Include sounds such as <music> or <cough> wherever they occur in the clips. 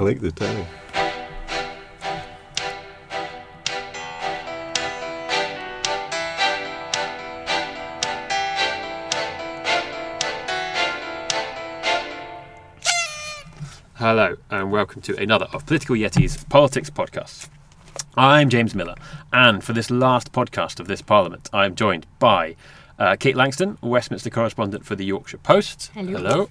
I like the tie. Hello, and welcome to another of Political Yeti's Politics Podcasts. I'm James Miller, and for this last podcast of this Parliament, I'm joined by uh, Kate Langston, Westminster correspondent for the Yorkshire Post. Hello.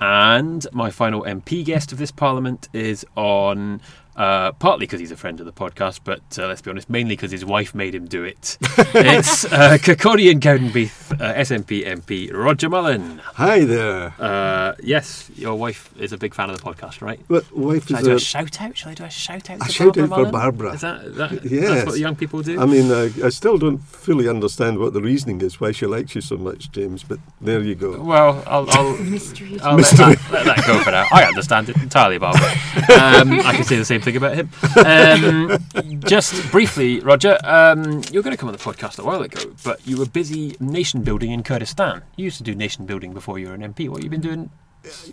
And my final MP guest of this Parliament is on. Uh, partly because he's a friend of the podcast, but uh, let's be honest, mainly because his wife made him do it. <laughs> it's uh, Kirkcaldy Cowdenbeath uh, SNP MP Roger Mullin. Hi there. Uh, yes, your wife is a big fan of the podcast, right? What wife Shall I is do a a? shout out? Shall I do a shout out? A shout Barbara out for Mullin? Barbara. Is that, that that's what the young people do? I mean, uh, I still don't fully understand what the reasoning is why she likes you so much, James. But there you go. well, I'll, I'll, <laughs> Mystery. I'll let, that, let that go for now. I understand it entirely, Barbara. Um, I can say the same thing about him. Um, just briefly, Roger, um, you were going to come on the podcast a while ago, but you were busy nation building in Kurdistan. You used to do nation building before you were an MP. What have you been doing? In,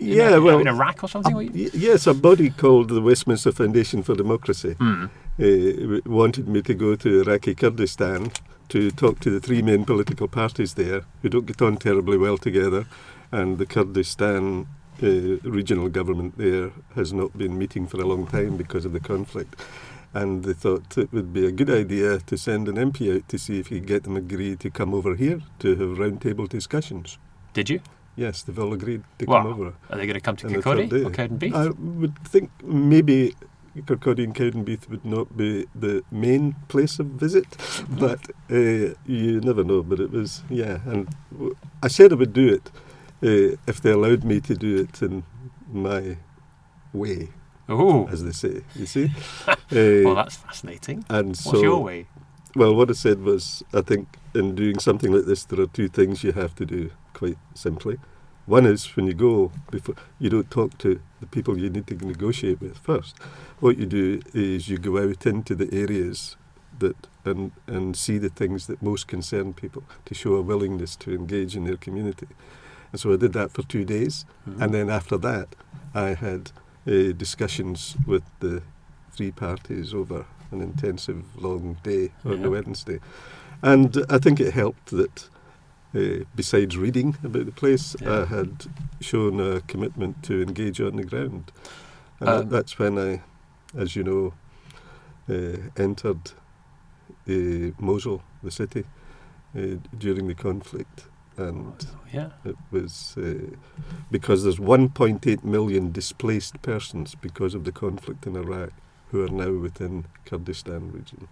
Yeah, uh, well, in Iraq or something? You- Yes, a body called the Westminster Foundation for Democracy Hmm. uh, wanted me to go to Iraqi Kurdistan to talk to the three main political parties there who don't get on terribly well together, and the Kurdistan uh, regional government there has not been meeting for a long time because of the conflict. And they thought it would be a good idea to send an MP out to see if he could get them agreed to come over here to have roundtable discussions. Did you? Yes, they've all agreed to Wow. come over. Are they going to come to Kirkcaldy or. Cowdenbeath? I would think maybe Kirkcaldy and Cowdenbeath would not be the main place of visit, but uh, you never know. But it was, yeah, and I said I would do it uh, if they allowed me to do it in my way, Oh, as they say. You see, <laughs> well, uh, that's fascinating. and What's so your way? well, what I said was, I think in doing something like this, there are two things you have to do quite simply. One is when you go, before you don't talk to the people you need to negotiate with first. What you do is you go out into the areas that and and see the things that most concern people to show a willingness to engage in their community. And so I did that for two days, Mhm. and then after that, I had uh, discussions with the three parties over an intensive long day on the Yeah. Wednesday. And I think it helped that, uh, besides reading about the place, Yeah. I had shown a commitment to engage on the ground. And Um, that, that's when I, as you know, uh, entered uh, Mosul, the city, uh, during the conflict. And Yeah. it was uh, because there's 1.8 million displaced persons because of the conflict in Iraq who are now within Kurdistan region.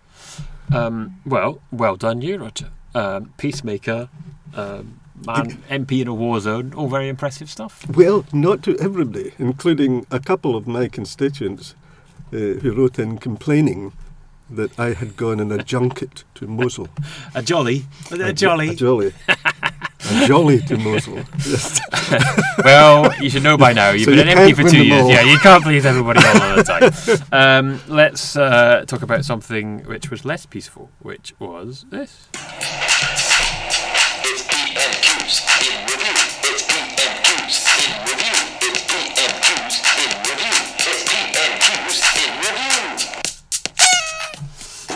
Um, well, well done, you, Roger. Um, peacemaker, um, man, MP in a war zone, all very impressive stuff. Well, not to everybody, including a couple of my constituents uh, who wrote in complaining that I had gone on a junket to Mosul. <laughs> A jolly, a, jo- jolly. A jolly. <laughs> a jolly to Mosul. <laughs> <laughs> Well, you should know by now. You've So been you an MP for two years. Yeah, you can't please everybody all the <laughs> time. Um, let's uh, talk about something which was less peaceful, which was this.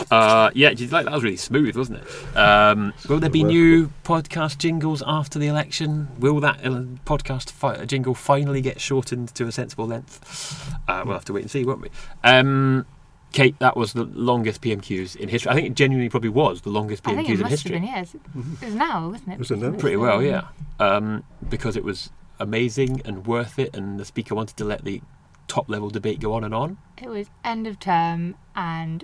Uh, yeah, did you like that? was really smooth, wasn't it? Um, will there be new podcast jingles after the election? Will that uh, podcast fi- jingle finally get shortened to a sensible length? Uh, we'll have to wait and see, won't we? Um, Kate, that was the longest PMQs in history. I think it genuinely probably was the longest I think PMQs it in must history. have been, yes. It was now, wasn't it? Was it now? Pretty well, yeah. Um, because it was amazing and worth it, and the speaker wanted to let the top level debate go on and on. It was end of term and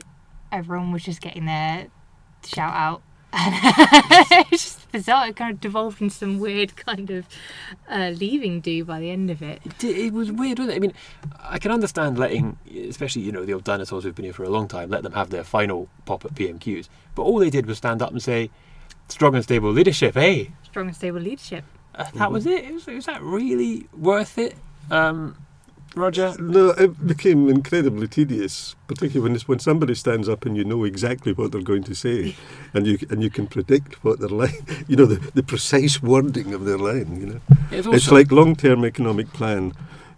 everyone was just getting their shout out. <laughs> it was just bizarre. It kind of devolved into some weird kind of uh, leaving do by the end of it. It, it was weird, wasn't it? I mean, I can understand letting, especially you know the old dinosaurs who've been here for a long time, let them have their final pop at PMQs. But all they did was stand up and say, "Strong and stable leadership." eh?" Strong and stable leadership. uh, that was it. it was, was that really worth it, um, Roger? No, it became incredibly tedious, particularly when it's, when somebody stands up and you know exactly what they're going to say, <laughs> and you and you can predict what their line, <laughs> you know, the, the precise wording of their line. You know, It was it's like long-term economic plan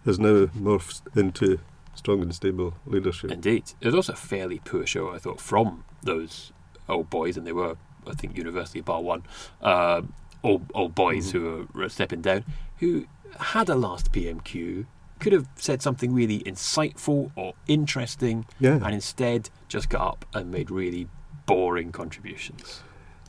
has now morphed into strong and stable leadership. Indeed. It was also a fairly poor show, I thought, from those old boys, and they were, I think, University Bar 1, uh, old, old boys who were stepping down, who had a last PMQ, could have said something really insightful or interesting, Yeah. and instead just got up and made really boring contributions.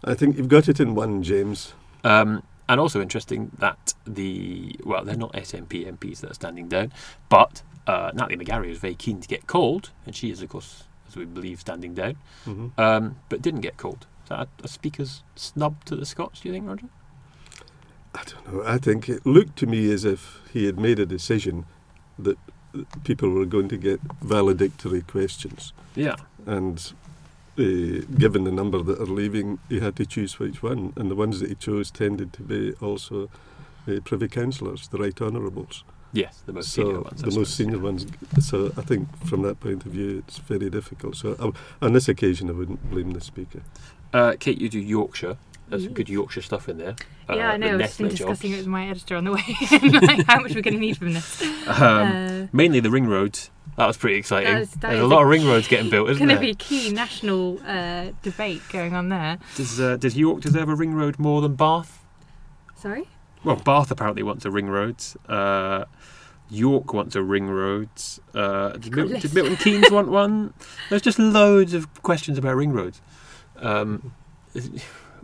I think you've got it in one, James. Um, and also interesting that the well, they're not SNP MPs that are standing down, but uh, Natalie McGarry was very keen to get called, and she is, of course, as we believe, standing down, hmm um, but didn't get called. Is that a, a speaker's snub to the Scots? Do you think, Roger? I don't know. I think it looked to me as if he had made a decision that people were going to get valedictory questions. Yeah. And uh, given the number that are leaving, he had to choose which one. And the ones that he chose tended to be also uh, privy councillors, the right honourables. Yes, the most so senior ones. The most senior ones. So I think from that point of view, it's very difficult. So I, on this occasion, I wouldn't blame the speaker. Uh, Kate, you do Yorkshire. There's some good Yorkshire stuff in there. yeah, Uh, I know. been Nestle discussing it with my editor on the way in, <laughs> like how much we're going to need from this. <laughs> Um, uh, mainly the ring roads. That was pretty exciting. That is- that There's a a lot of ring roads getting built, it's isn't going to be a key national uh, debate going on there. Does, uh, does York deserve a ring road more than Bath? Sorry? Well, Bath apparently wants a ring road. Uh, York wants a ring road. Uh, did, Milton, did. Milton Keynes want one? <laughs> There's just loads of questions about ring roads. Um,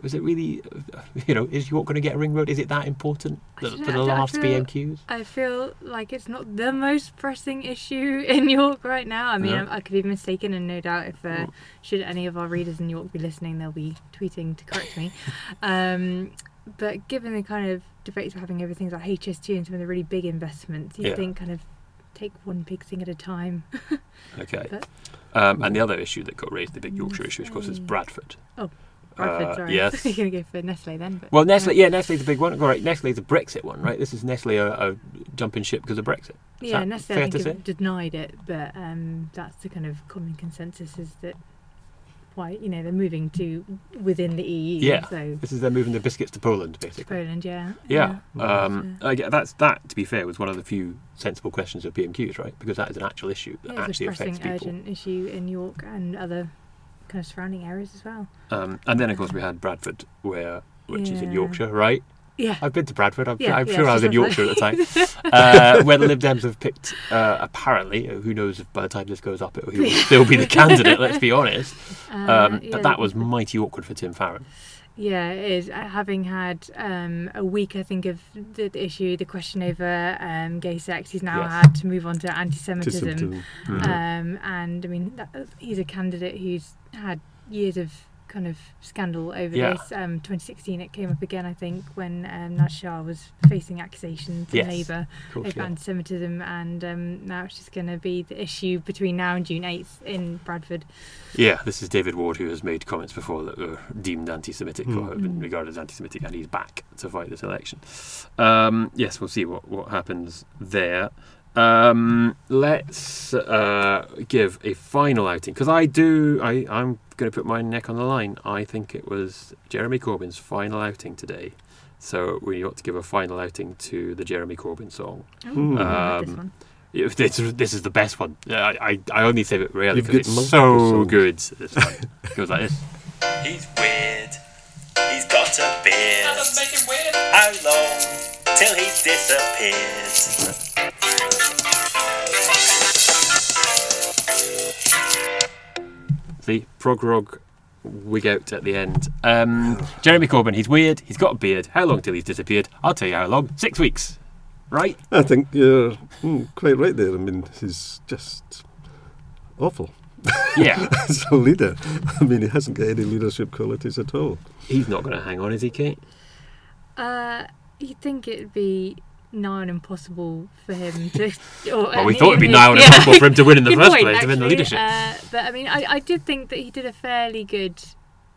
was it really, <laughs> you know, is York going to get a ring road? Is it that important for the know, I last feel- PMQs? I feel like it's not the most pressing issue <laughs> in York right now. I mean, No. I, I could be mistaken, and no doubt if uh, should any of our readers in York be listening, they'll be tweeting to correct me. <laughs> um, but given the kind of debates we're having over things like HS2 and some of the really big investments, you Yeah. think kind of take one big thing at a time. Okay. But- Um, and the other issue that got raised, the big Yorkshire issue, of course, is. Bradford. Bradford, Uh, sorry. yes. <laughs> You're going to go for Nestle then. But, Well, Nestle, yeah, Nestle's a big one. All right, Nestle's a Brexit one, right? This is Nestle a, a jumping ship because of Brexit. Is Yeah, Nestle I think denied it, but um, that's the kind of common consensus is that why you know they're moving to within the EU. Yeah. So This is they're moving the biscuits to Poland, basically. Poland, yeah. Yeah, Yeah. um, I get- that's that. To be fair, was one of the few sensible questions of PMQs, right? Because that is an actual issue that Yeah, it's actually a pressing, affects people. urgent issue in York and other kind of surrounding areas as well. Um, and then, of course, we had Bradford, where which is in Yorkshire, right? Yeah. I've been to Bradford. I'm, Yeah, I'm yeah, sure I was in Yorkshire like- at the time, <laughs> uh, where the Lib Dems have picked. Uh, apparently, uh, who knows if by the time this goes up, it will still be the <laughs> candidate. Let's be honest. Uh, Um, yeah, but that was mighty awkward for Tim Farron. Yeah, it is. Uh, Having had um, a week, I think, of the, the issue, the question over um, gay sex, he's now Yes. had to move on to anti-Semitism. Anti-Semitism. Mhm. Um, and I mean, that, he's a candidate who's had years of kind of scandal over Yeah. this. Um, 2016, it came up again, I think, when um, Naz was facing accusations in Yes. Labour Of over yeah. anti-Semitism, and um, now it's just going to be the issue between now and June 8th in Bradford. Yeah, this is David Ward who has made comments before that were deemed anti-Semitic Hmm. or have been Mm. regarded as anti-Semitic, and he's back to fight this election. Um, yes, we'll see what what happens there. Um, let's uh, give a final outing because I do. I I'm going to put my neck on the line. I think it was Jeremy Corbyn's final outing today. So we ought to give a final outing to the Jeremy Corbyn song. Oh, Hmm. I heard this Um, one. Yeah, This, this is the best one. I, I, I only save it rarely because it's so songs. good. This one It <laughs> goes like this. He's weird. He's got a beard. How long till he disappears? See, prog rock wig out at the end. Um, Jeremy Corbyn, he's weird. He's got a beard. How long till he's disappeared? I'll tell you how long. Six weeks. Right? I think you're mm, quite right there. I mean, he's just awful Yeah. <laughs> as a leader. I mean, he hasn't got any leadership qualities at all. he's not going to hang on, is he, Kate? Uh, you'd think it'd be nigh on impossible for him to. <laughs> Or, Well, we I thought it'd be mean, nigh on yeah. impossible for him to win in the <laughs> Good first point, place, to win the leadership. Uh, but I mean, I, I did think that he did a fairly good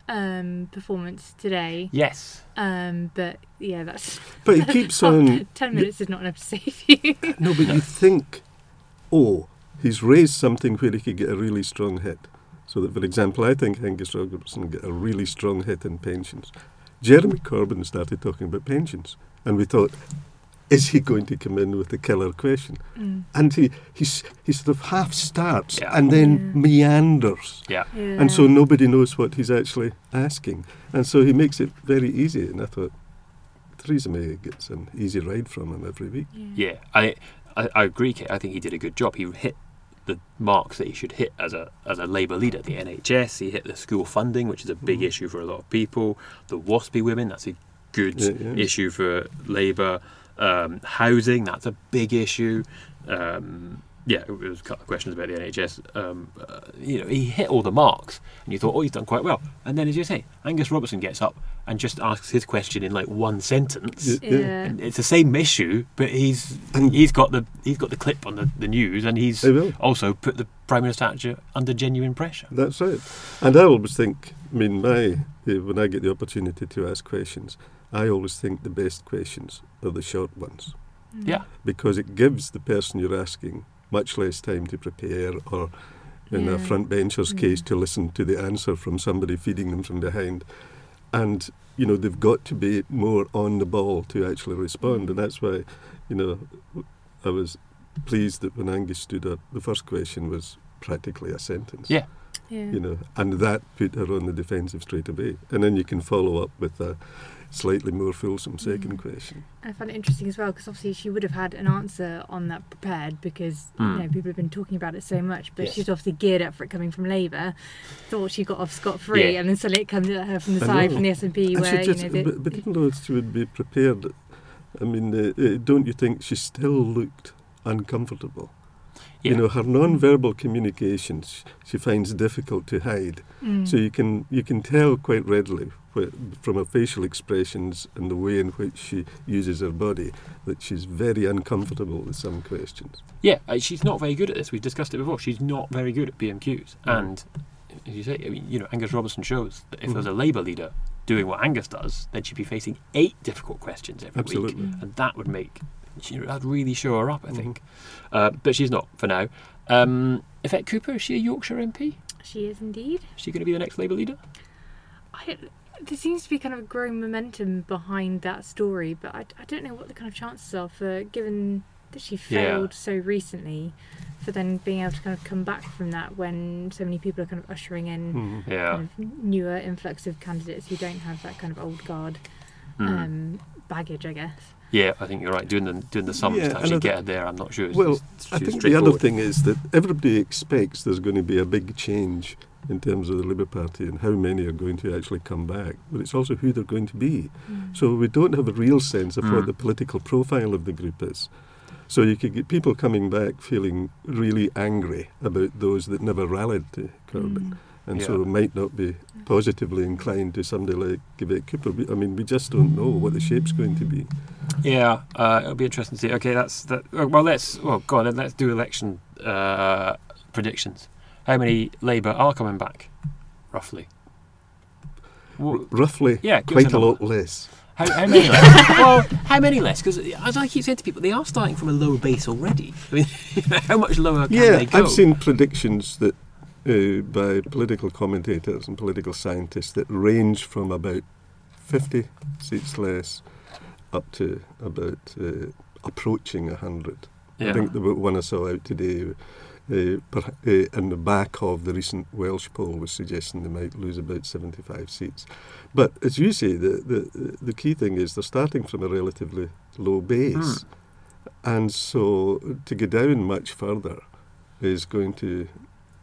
um, performance today. yes. Um, but yeah, that's But he keeps <laughs> on. ten minutes is not enough to save you. No, but you think, oh, he's raised something where he could get a really strong hit. So that, for example, I think Angus Robertson get a really strong hit in pensions. Jeremy Corbyn started talking about pensions, and we thought, is he going to come in with the killer question? Mm. And he he's, he sort of half starts Yeah. and then Yeah. meanders. Yeah. Yeah. And so nobody knows what he's actually asking. And so he makes it very easy. And I thought, Theresa May gets an easy ride from him every week. Yeah, I, I, I agree. Kate. I think he did a good job. He hit the marks that he should hit as a as a Labour leader. The NHS, he hit the school funding, which is a big Mhm. issue for a lot of people. The WASPI women, that's a good Yeah, yeah. issue for Labour. Um, housing, that's a big issue. Um, yeah, it was a couple of questions about the NHS. Um, uh, you know, he hit all the marks, and you thought, oh, he's done quite well. And then, as you say, Angus Robertson gets up and just asks his question in like one sentence. Yeah. It's the same issue, but he's And- he's got the he's got the clip on the, the news, and he's also put the prime minister under, under genuine pressure. That's right. And I always think, I mean, my when I get the opportunity to ask questions, I always think the best questions are the short ones Yeah, because it gives the person you're asking much less time to prepare or in a front bencher's Mm. case to listen to the answer from somebody feeding them from behind. And, you know, they've got to be more on the ball to actually respond. And that's why, you know, I was pleased that when Angus stood up, the first question was practically a sentence. Yeah. Yeah. You know, and that put her on the defensive straight away. And then you can follow up with a slightly more fulsome second Mm. question. I find it interesting as well because obviously she would have had an answer on that prepared because Mm. you know people have been talking about it so much. But Yes. she's obviously geared up for it coming from Labour. Thought she got off scot free, Yeah. and then suddenly it comes at her from the I side know. from the SNP And where she you know. the- but, but even though she would be prepared, I mean, uh, uh, don't you think she still looked uncomfortable? yeah, You know, her non-verbal communications she finds difficult to hide. Mm. So you can you can tell quite readily wh- from her facial expressions and the way in which she uses her body that she's very uncomfortable with some questions. yeah. uh, She's not very good at this. We've discussed it before. She's not very good at PMQs. Mm. and as you say, I mean, you know, Angus Robertson shows that if Mhm. there was a Labour leader doing what Angus does, then she'd be facing eight difficult questions every week. Absolutely. Mm. and that would make you know, that'd really show her up, I Mhm. think. Uh, but she's not for now. Um, Yvette Cooper is she a Yorkshire MP? She is indeed. Is she going to be the next Labour leader? I, there seems to be kind of a growing momentum behind that story, but I, I don't know what the kind of chances are for, given that she Yeah. failed so recently, for then being able to kind of come back from that when so many people are kind of ushering in Mhm. Yeah. kind of newer influx of candidates who don't have that kind of old guard Mm. um, baggage, I guess. Yeah, I think you're right. Doing the doing the sums Yeah, to actually get thi- her there, I'm not sure. It's- Well, it's- I think the other thing is that everybody expects there's going to be a big change in terms of the Labour Party and how many are going to actually come back, but it's also who they're going to be. So we don't have a real sense of Mm. what the political profile of the group is. So you could get people coming back feeling really angry about those that never rallied to Corbyn, Mm. And Yeah. so might not be positively inclined to somebody like Yvette Cooper. I mean, we just don't know what the shape's going to be. Yeah, uh, it'll be interesting to see. Okay, that's that. uh, Well, let's well, go on. then Let's do election uh, predictions. How many Labour are coming back, roughly? Well, Roughly, yeah, quite a number. lot less. How, how many less? <laughs> well, how many less? Because as I keep saying to people, they are starting from a lower base already. I mean, how much lower can yeah, they go? I've seen predictions that uh, by political commentators and political scientists that range from about 50 seats less up to about uh, approaching 100. Yeah. I think the one I saw out today uh, per, uh, in the back of the recent Welsh poll was suggesting they might lose about 75 seats. But as you say, the, the, the key thing is they're starting from a relatively low base. And so to go down much further is going to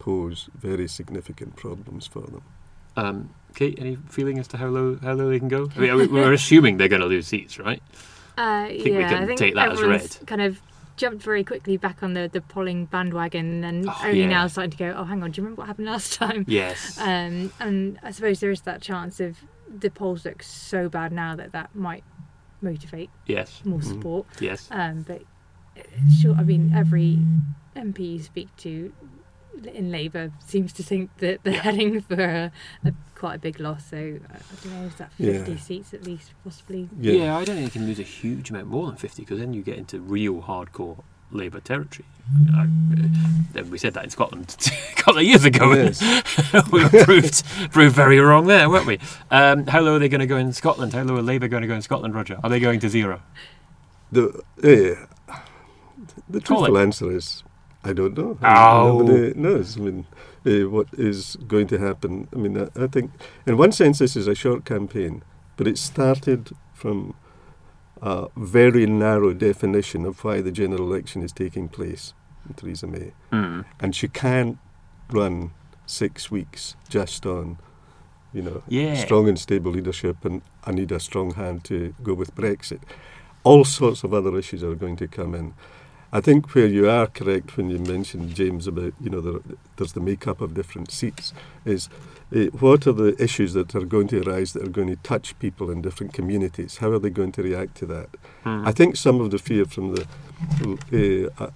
pose very significant problems for them. Um, Kate, any feeling as to how low how low they can go? I mean, we- we're assuming they're going to lose seats, right? Uh, think we yeah, can I think take that as read. kind of jumped very quickly back on the, the polling bandwagon and Oh, only yeah. now starting to go, oh, hang on, do you remember what happened last time? Yes. Um, and I suppose there is that chance of the polls look so bad now that that might motivate yes. more Mhm. support. Yes. Um, but uh, sure, I mean, every MP you speak to in Labour seems to think that they're heading for a, a quite a big loss. So I, I don't know, is that 50 Yeah. seats at least, possibly? Yeah. I don't think you can lose a huge amount more than 50 because then you get into real hardcore Labour territory. I mean, I, then we said that in Scotland <laughs> a couple of years ago. and <laughs> we proved proved very wrong there, weren't we? Um, how low are they going to go in Scotland? How low are Labour going to go in Scotland, Roger? Are they going to zero? The uh, the truthful answer is I don't know. Oh. Nobody knows. I mean, uh, what is going to happen? I mean, I, I think in one sense this is a short campaign, but it started from a very narrow definition of why the general election is taking place. Theresa May, Mm. and she can't run six weeks just on, you know, Yeah. strong and stable leadership, and I need a strong hand to go with Brexit. All sorts of other issues are going to come in. I think where you are correct when you mentioned James about you know there, there's the makeup of different seats is uh, what are the issues that are going to arise that are going to touch people in different communities? How are they going to react to that? Mm. I think some of the fear from the, uh, uh,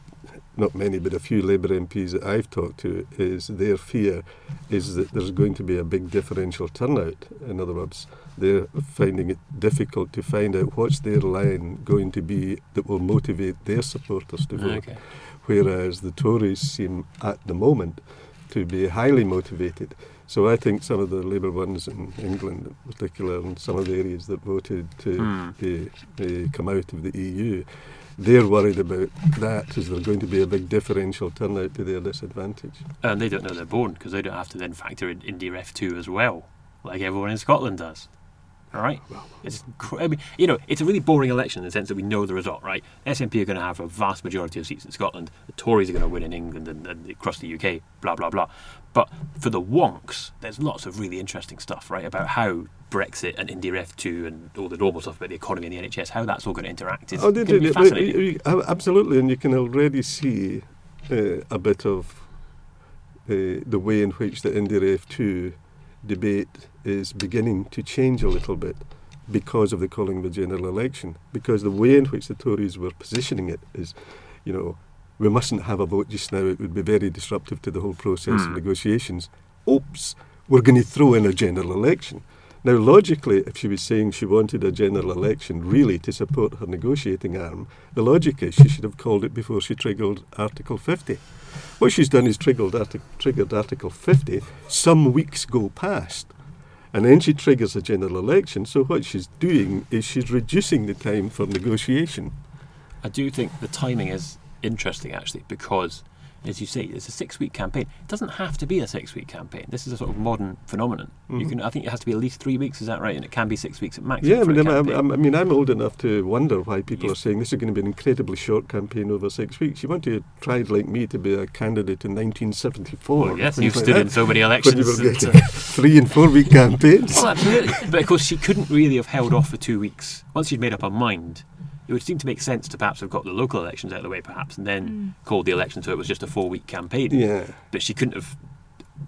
not many, but a few Labour MPs that I've talked to, is their fear is that there's going to be a big differential turnout. In other words, they're finding it difficult to find out what's their line going to be that will motivate their supporters to vote. Okay. Whereas the Tories seem at the moment to be highly motivated. So I think some of the Labour ones in England, in particular, and some of the areas that voted to Hmm. uh, uh, come out of the EU, they're worried about that. Is there going to be a big differential turnout to their disadvantage? And they don't know they're born because they don't have to then factor in IndyRef2 as well, like everyone in Scotland does. All right? It's, cr- I mean, you know, it's a really boring election in the sense that we know the result, right? SNP are going to have a vast majority of seats in Scotland. The Tories are going to win in England and, and across the UK, blah, blah, blah. But for the wonks, there's lots of really interesting stuff, right, about how Brexit and IndyRef2 and all the normal stuff about the economy and the NHS, how that's all going to interact is Oh, going to be fascinating. absolutely, and you can already see uh, a bit of uh, the way in which the IndyRef2 debate is beginning to change a little bit because of the calling of a general election. Because the way in which the Tories were positioning it is, you know, we mustn't have a vote just now, it would be very disruptive to the whole process of Hmm. negotiations. Oops, we're going to throw in a general election. Now, logically, if she was saying she wanted a general election really to support her negotiating arm, the logic is she should have called it before she triggered Article 50. What she's done is triggered, triggered Article 50. Some weeks go past, and then she triggers a general election. So what she's doing is she's reducing the time for negotiation. I do think the timing is interesting actually because, as you say, it's a six-week campaign. It doesn't have to be a six-week campaign. This is a sort of modern phenomenon. You Mhm. can, I think, it has to be at least three weeks. Is that right? And it can be six weeks at maximum. Yeah, I mean, I'm. I'm, I mean, I'm old enough to wonder why people You- are saying this is going to be an incredibly short campaign over six weeks. You want to try, like me, to be a candidate in 1974. Well, yes, you've like stood that, in so many elections. you were <laughs> three and four week <laughs> campaigns. Well, absolutely. but of course, she couldn't really have held off for two weeks. Once she'd made up her mind, it would seem to make sense to perhaps have got the local elections out of the way, perhaps, and then called the election so it was just a four-week campaign. yeah. But she couldn't have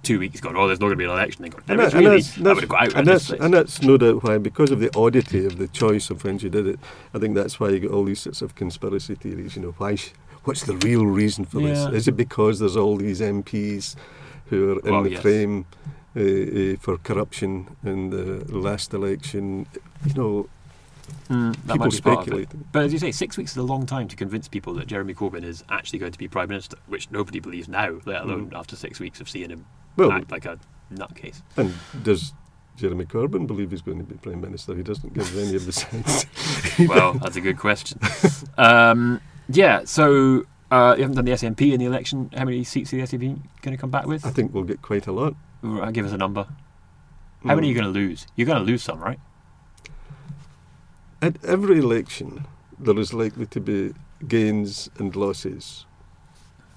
two weeks gone. Oh, there's not going to be an election. Then gone. And, "No, it's that- and really, that's, I that's- would have got out and, in this that's, place. and that's no doubt why, because of the oddity of the choice of when she did it, I think that's why you get all these sorts of conspiracy theories. You know, why? Sh- what's the real reason for Yeah. this? Is it because there's all these MPs who are in Well, the yes. frame uh, uh, for corruption in the last election? You know, Mm, people might be part speculate. But as you say, six weeks is a long time to convince people that Jeremy Corbyn is actually going to be Prime Minister, which nobody believes now, let alone after six weeks of seeing him Mm. Well, act like a nutcase. and does Jeremy Corbyn believe he's going to be prime minister? He doesn't give any of the signs. <laughs> well, that's a good question. Um, yeah, so uh, you haven't done the SNP in the election. How many seats are the SNP going to come back with? I think we'll get quite a lot. Uh, Give us a number. How many are you Mm. going to lose? You're going to lose some, right? At every election, there is likely to be gains and losses,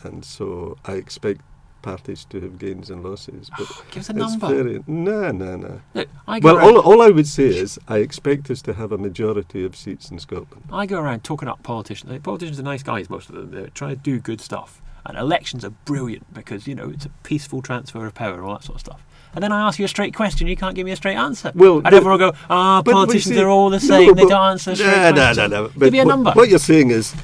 and so I expect parties to have gains and losses. But <sighs> Give us a it's number. very no, no, no. Look, I go, Well, around, all, all I would say is I expect us to have a majority of seats in Scotland. I go around talking up politicians. Politicians are nice guys, most of them. They're trying to do good stuff. And elections are brilliant because, you know, it's a peaceful transfer of power and all that sort of stuff. And then I ask you a straight question, you can't give me a straight answer. Well, and everyone will go, ah, we politicians see- are all the <laughs> no, same, they but- don't answer straight no, no, question. no, no. Give But me a number. What you're saying is,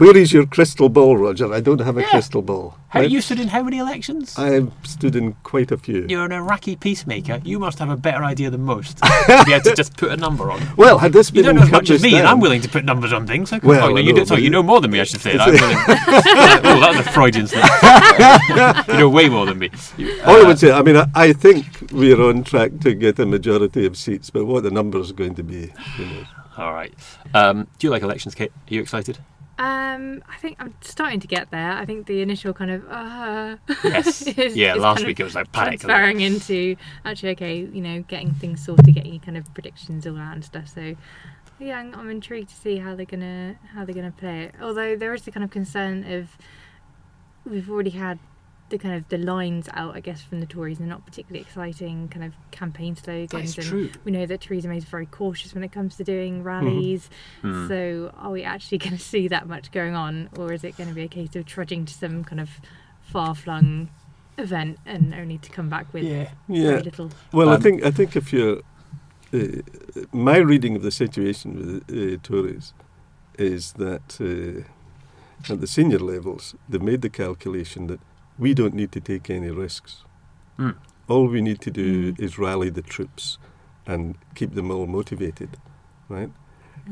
Where is your crystal ball, Roger? I don't have a Yeah. crystal ball. How, Right? you stood in how many elections? I've stood in quite a few. You're an Iraqi peacemaker. You must have a better idea than most <laughs> to be able to just put a number on. Well, had this You been don't know as much as me, and I'm willing to put numbers on things. So Well, oh, no, you, know, do, sorry, you know more than me, I should say. I'm willing. <laughs> <laughs> oh, that's a Freudian slip. you know way more than me. You- All I uh, would say, I mean, I, I think we're on track to get a majority of seats, but what the numbers are going to be, who knows? all right. Um, do you like elections, Kate? Are you excited? Um, I think I'm starting to get there. I think the initial kind of uh, Yes. <laughs> is- yeah, is last week it was like panic. transferring into actually okay, you know, getting things sorted, getting kind of predictions all out and stuff. So yeah, I'm, I'm intrigued to see how they're gonna how they're gonna play it. Although there is the kind of concern of we've already had the kind of the lines out, I guess, from the Tories. They're not particularly exciting kind of campaign slogans. That's and true. we know that Theresa May is very cautious when it comes to doing rallies. Hmm. So are we actually <laughs> going to see that much going on, or is it going to be a case of trudging to some kind of far-flung event and only to come back with Yeah. Yeah. little? Well, I Um, think I think if you're uh, my reading of the situation with the uh, Tories is that uh, at the senior levels they've made the calculation that we don't need to take any risks. Mm. All we need to do Mm. is rally the troops and keep them all motivated, right?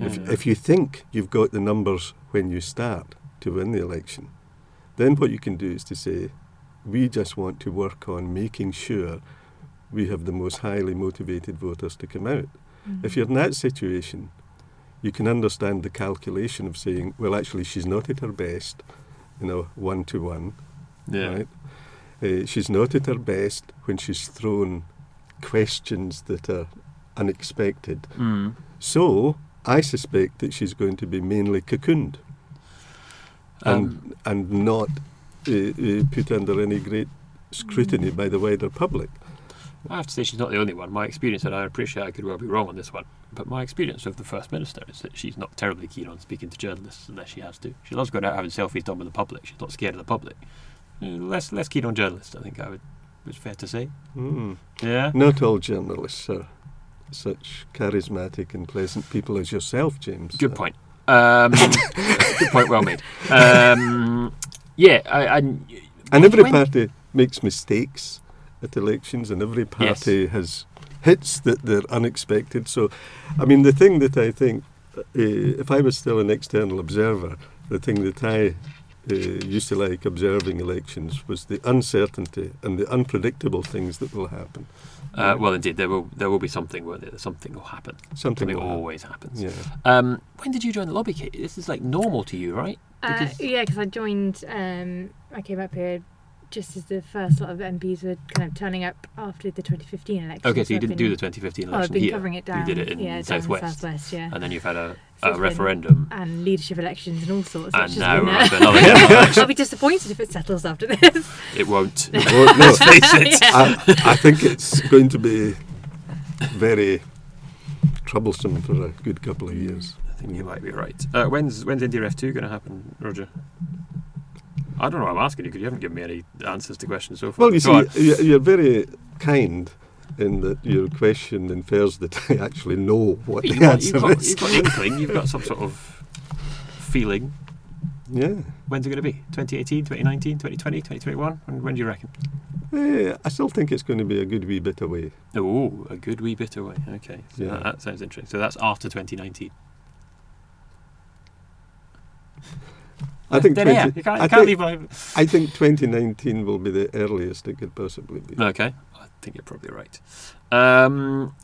If, if you think you've got the numbers when you start to win the election, then what you can do is to say, we just want to work on making sure we have the most highly motivated voters to come out. If you're in that situation, you can understand the calculation of saying, well, actually, she's not at her best in a one to one, Yeah. right? Uh, she's not at her best when she's thrown questions that are unexpected. Mm. So I suspect that she's going to be mainly cocooned and Um, and not uh, uh, put under any great scrutiny by the wider public. I have to say she's not the only one. My experience, and I appreciate I could well be wrong on this one, but my experience of the First Minister is that she's not terribly keen on speaking to journalists unless she has to. She loves going out having selfies done with the public. She's not scared of the public. Less less keen on journalists, I think I would. It's fair to say. Mm. Yeah. Not all journalists are such charismatic and pleasant people as yourself, James. Good Uh, point. Um, <laughs> good point. Well made. Um, yeah, I, I, And every when- party makes mistakes at elections, and every party has hits that they're unexpected. So, I mean, the thing that I think, uh, if I was still an external observer, the thing that I uh, used to like observing elections was the uncertainty and the unpredictable things that will happen. Uh, well, indeed, there will there will be something, won't there? Something will happen. Something Something will happen. always happens. Yeah. Um, when did you join the lobby, Kate? This is like normal to you, right? Uh, yeah, because I joined. Um, I came up here just as the first lot of MPs were kind of turning up after the 2015 election. Okay, so you I've didn't been- do the 2015 Oh, election I've been here. covering it down. You did it in yeah, Southwest. in Southwest, yeah. and then you've had a, So a referendum. and leadership elections and all sorts. And It's just now been, we're uh, on to another <laughs> general election. I'll be disappointed if it settles after this. It won't. <laughs> Well, no, Face it. I, I think it's going to be very troublesome for a good couple of years. I think you might be right. Uh, when's when's IndyRef2 going to happen, Roger? I don't know. I'm asking you because you haven't given me any answers to questions so far. Well, you Go see, you- you're very kind in that your question infers that <laughs> I actually know what you've the got, you've, answer got, is. you've got inkling. You've got some sort of feeling. Yeah. When's it going to be? 2018, 2019, 2020, 2021? When, when do you reckon? Eh, I still think it's going to be a good wee bit away. Oh, a good wee bit away. Okay, so Yeah. that, that sounds interesting. So that's after 2019. I think, 20. You can't, you I, can't think. I think 2019 will be the earliest it could possibly be. Okay, think you're probably right. Um,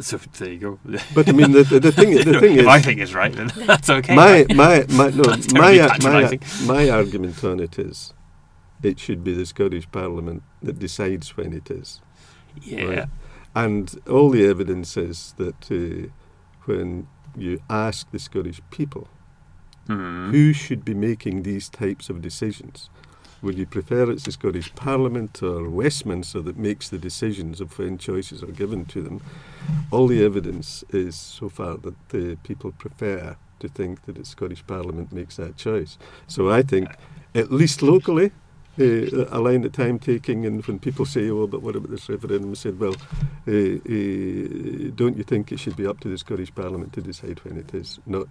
so there you go. But I mean, the, the, the thing, the <laughs> thing if is, I think it's right, then <laughs> that's okay. my, right? <laughs> my, my, no, my, my, my argument on it is it should be the Scottish Parliament that decides when it is. yeah. right. And all the evidence is that uh, when you ask the Scottish people Hmm. who should be making these types of decisions, would you prefer it's the Scottish Parliament or Westminster that makes the decisions of when choices are given to them? All the evidence is so far that the people prefer to think that the Scottish Parliament makes that choice. So I think, at least locally, uh, a line at time taking, and when people say, "Oh, but what about this referendum?" I said, "Well, uh, uh, don't you think it should be up to the Scottish Parliament to decide when it is, not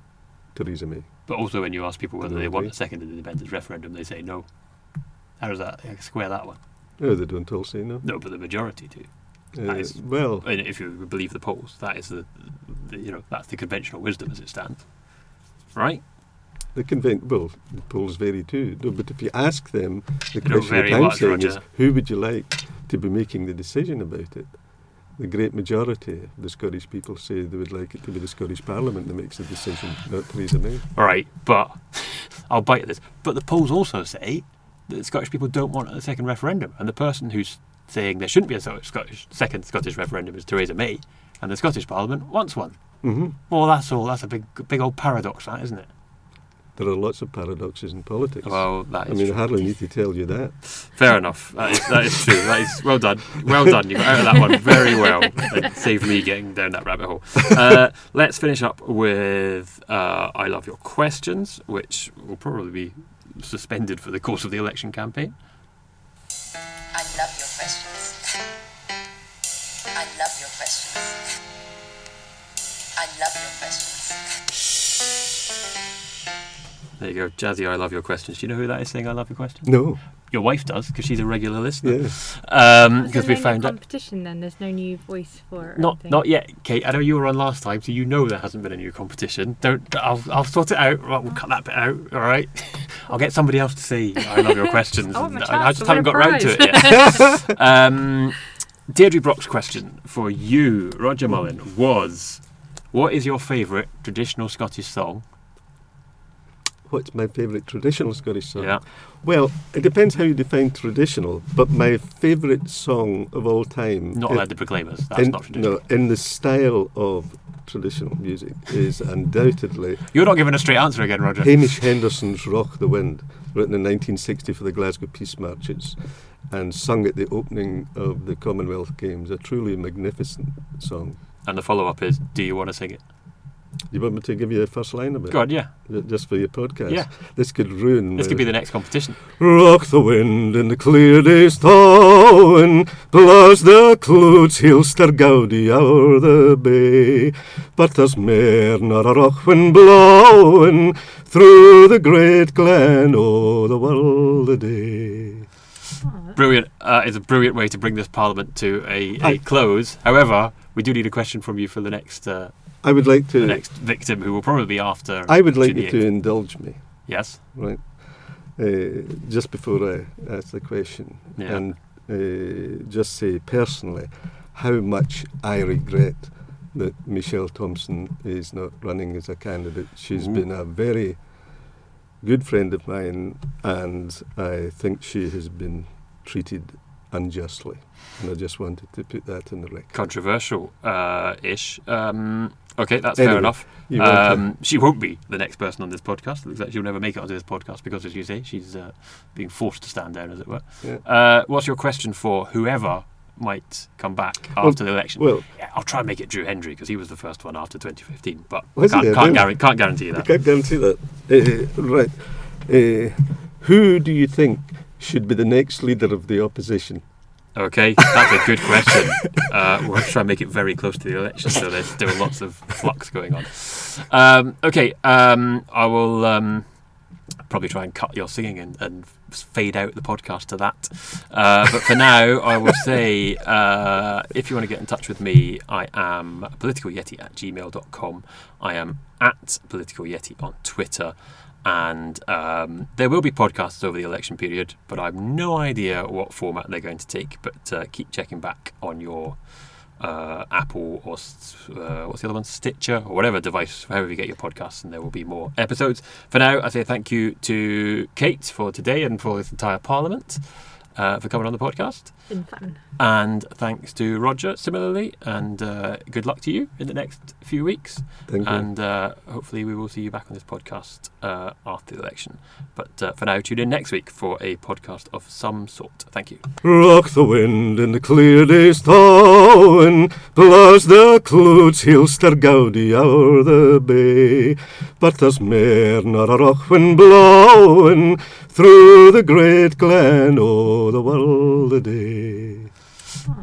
Theresa May. But also, when you ask people whether they want a second independence referendum, they say no. How does that square that one? No, they don't all say no. No, but the majority do. Uh, is- well, if you believe the polls, that is the, the you know that's the conventional wisdom as it stands, right? the convent. Well, the polls vary too. No, but if you ask them, the They question that I'm much, saying is, who would you like to be making the decision about it? The great majority of the Scottish people say they would like it to be the Scottish Parliament that makes the decision, not Theresa May. All right, but <laughs> I'll bite at this. But the polls also say that Scottish people don't want a second referendum, and the person who's saying there shouldn't be a Scottish, second Scottish referendum is Theresa May, and the Scottish Parliament wants one. hmm Well, that's all. That's a big, big old paradox, that isn't it? There are lots of paradoxes in politics. Well, that I is mean, I true. hardly need to tell you that. Fair enough. That is, that is true. That is well done. Well done. You got out of that one very well. It saved me getting down that rabbit hole. Uh, let's finish up with uh, I love your questions, which will probably be suspended for the course of the election campaign. There you go, Jazzy. I love your questions. Do you know who that is saying I love your questions? No, Your wife does because she's a regular listener. yes. Um, because there we no found out. competition then. There's no new voice for. it Not anything? not yet, Kate. I know you were on last time, so you know there hasn't been a new competition. Don't. I'll, I'll sort it out. Right, we'll cut that bit out. All right. <laughs> I'll get somebody else to say I love your questions. I my and chance I, I just haven't got round to it yet. <laughs> <laughs> um, Deirdre Brock's question for you, Roger Mullin, was: What is your favourite traditional Scottish song? What's my favourite traditional Scottish song? Yeah. Well, it depends how you define traditional, but my favourite song of all time. Not i- allowed the Proclaimers. That's in, not traditional. No, in the style of traditional music is undoubtedly You're not giving a straight answer again, Roger. Hamish Henderson's Rock the Wind, written in 1960 for the Glasgow Peace Marches and sung at the opening of the Commonwealth Games. A truly magnificent song. And the follow-up is: Do you want to sing it? You want me to give you the first line of it? Go on, yeah. Just for your podcast? Yeah. This could ruin This could be the next competition. Rock the wind in the clear day's thawing, blaws the clouds hilster gaudy o'er the bay. But there's mair nor a rock wind blowing through the great glen o' the world a day. Brilliant. Uh, it's a brilliant way to bring this parliament to a, a I- close. However, we do need a question from you for the next uh, I would like to. the next victim, who will probably be after. I would like you to indulge me, Yes. right? Uh, just before I ask the question, Yeah. and uh, just say personally how much I regret that Michelle Thomson is not running as a candidate. She's Ooh. been a very good friend of mine, and I think she has been treated unjustly. And I just wanted to put that in the record. Controversial uh, ish. Um, okay, that's fair enough. you want to- Um, she won't be the next person on this podcast. Looks like she'll never make it onto this podcast because, as you say, she's uh, being forced to stand down, as it were. Yeah. Uh, what's your question for whoever might come back after the election? Well, Yeah, I'll try and make it Drew Hendry because he was the first one after 2015, but he? can't, I can't, guarantee, can't guarantee I that. can't guarantee that. Uh, right. Uh, who do you think should be the next leader of the opposition? Okay, that's a good question. Uh, we'll try and make it very close to the election, so there's still lots of flux going on. Um, okay, um, I will um, probably try and cut your singing and, and fade out the podcast to that. Uh, but for now, I will <laughs> say uh, if you want to get in touch with me, I am politicalyeti at gmail.com. I am at politicalyeti on Twitter. And um, there will be podcasts over the election period, but I've no idea what format they're going to take. But uh, keep checking back on your uh, Apple or uh, what's the other one, Stitcher or whatever device, however you get your podcasts, and there will be more episodes. For now, I say thank you to Kate for today and for this entire Parliament uh, for coming on the podcast, Been fun. and thanks to Roger similarly, and uh, good luck to you in the next few weeks. Thank you. And uh, hopefully, we will see you back on this podcast uh, after the election. But uh, for now, tune in next week for a podcast of some sort. Thank you. Rock the wind in the clear day's thawing, blaws the clouds hilster gaudy o'er the bay. But there's mair nor a rock wind blowing through the great glen o' the world a day.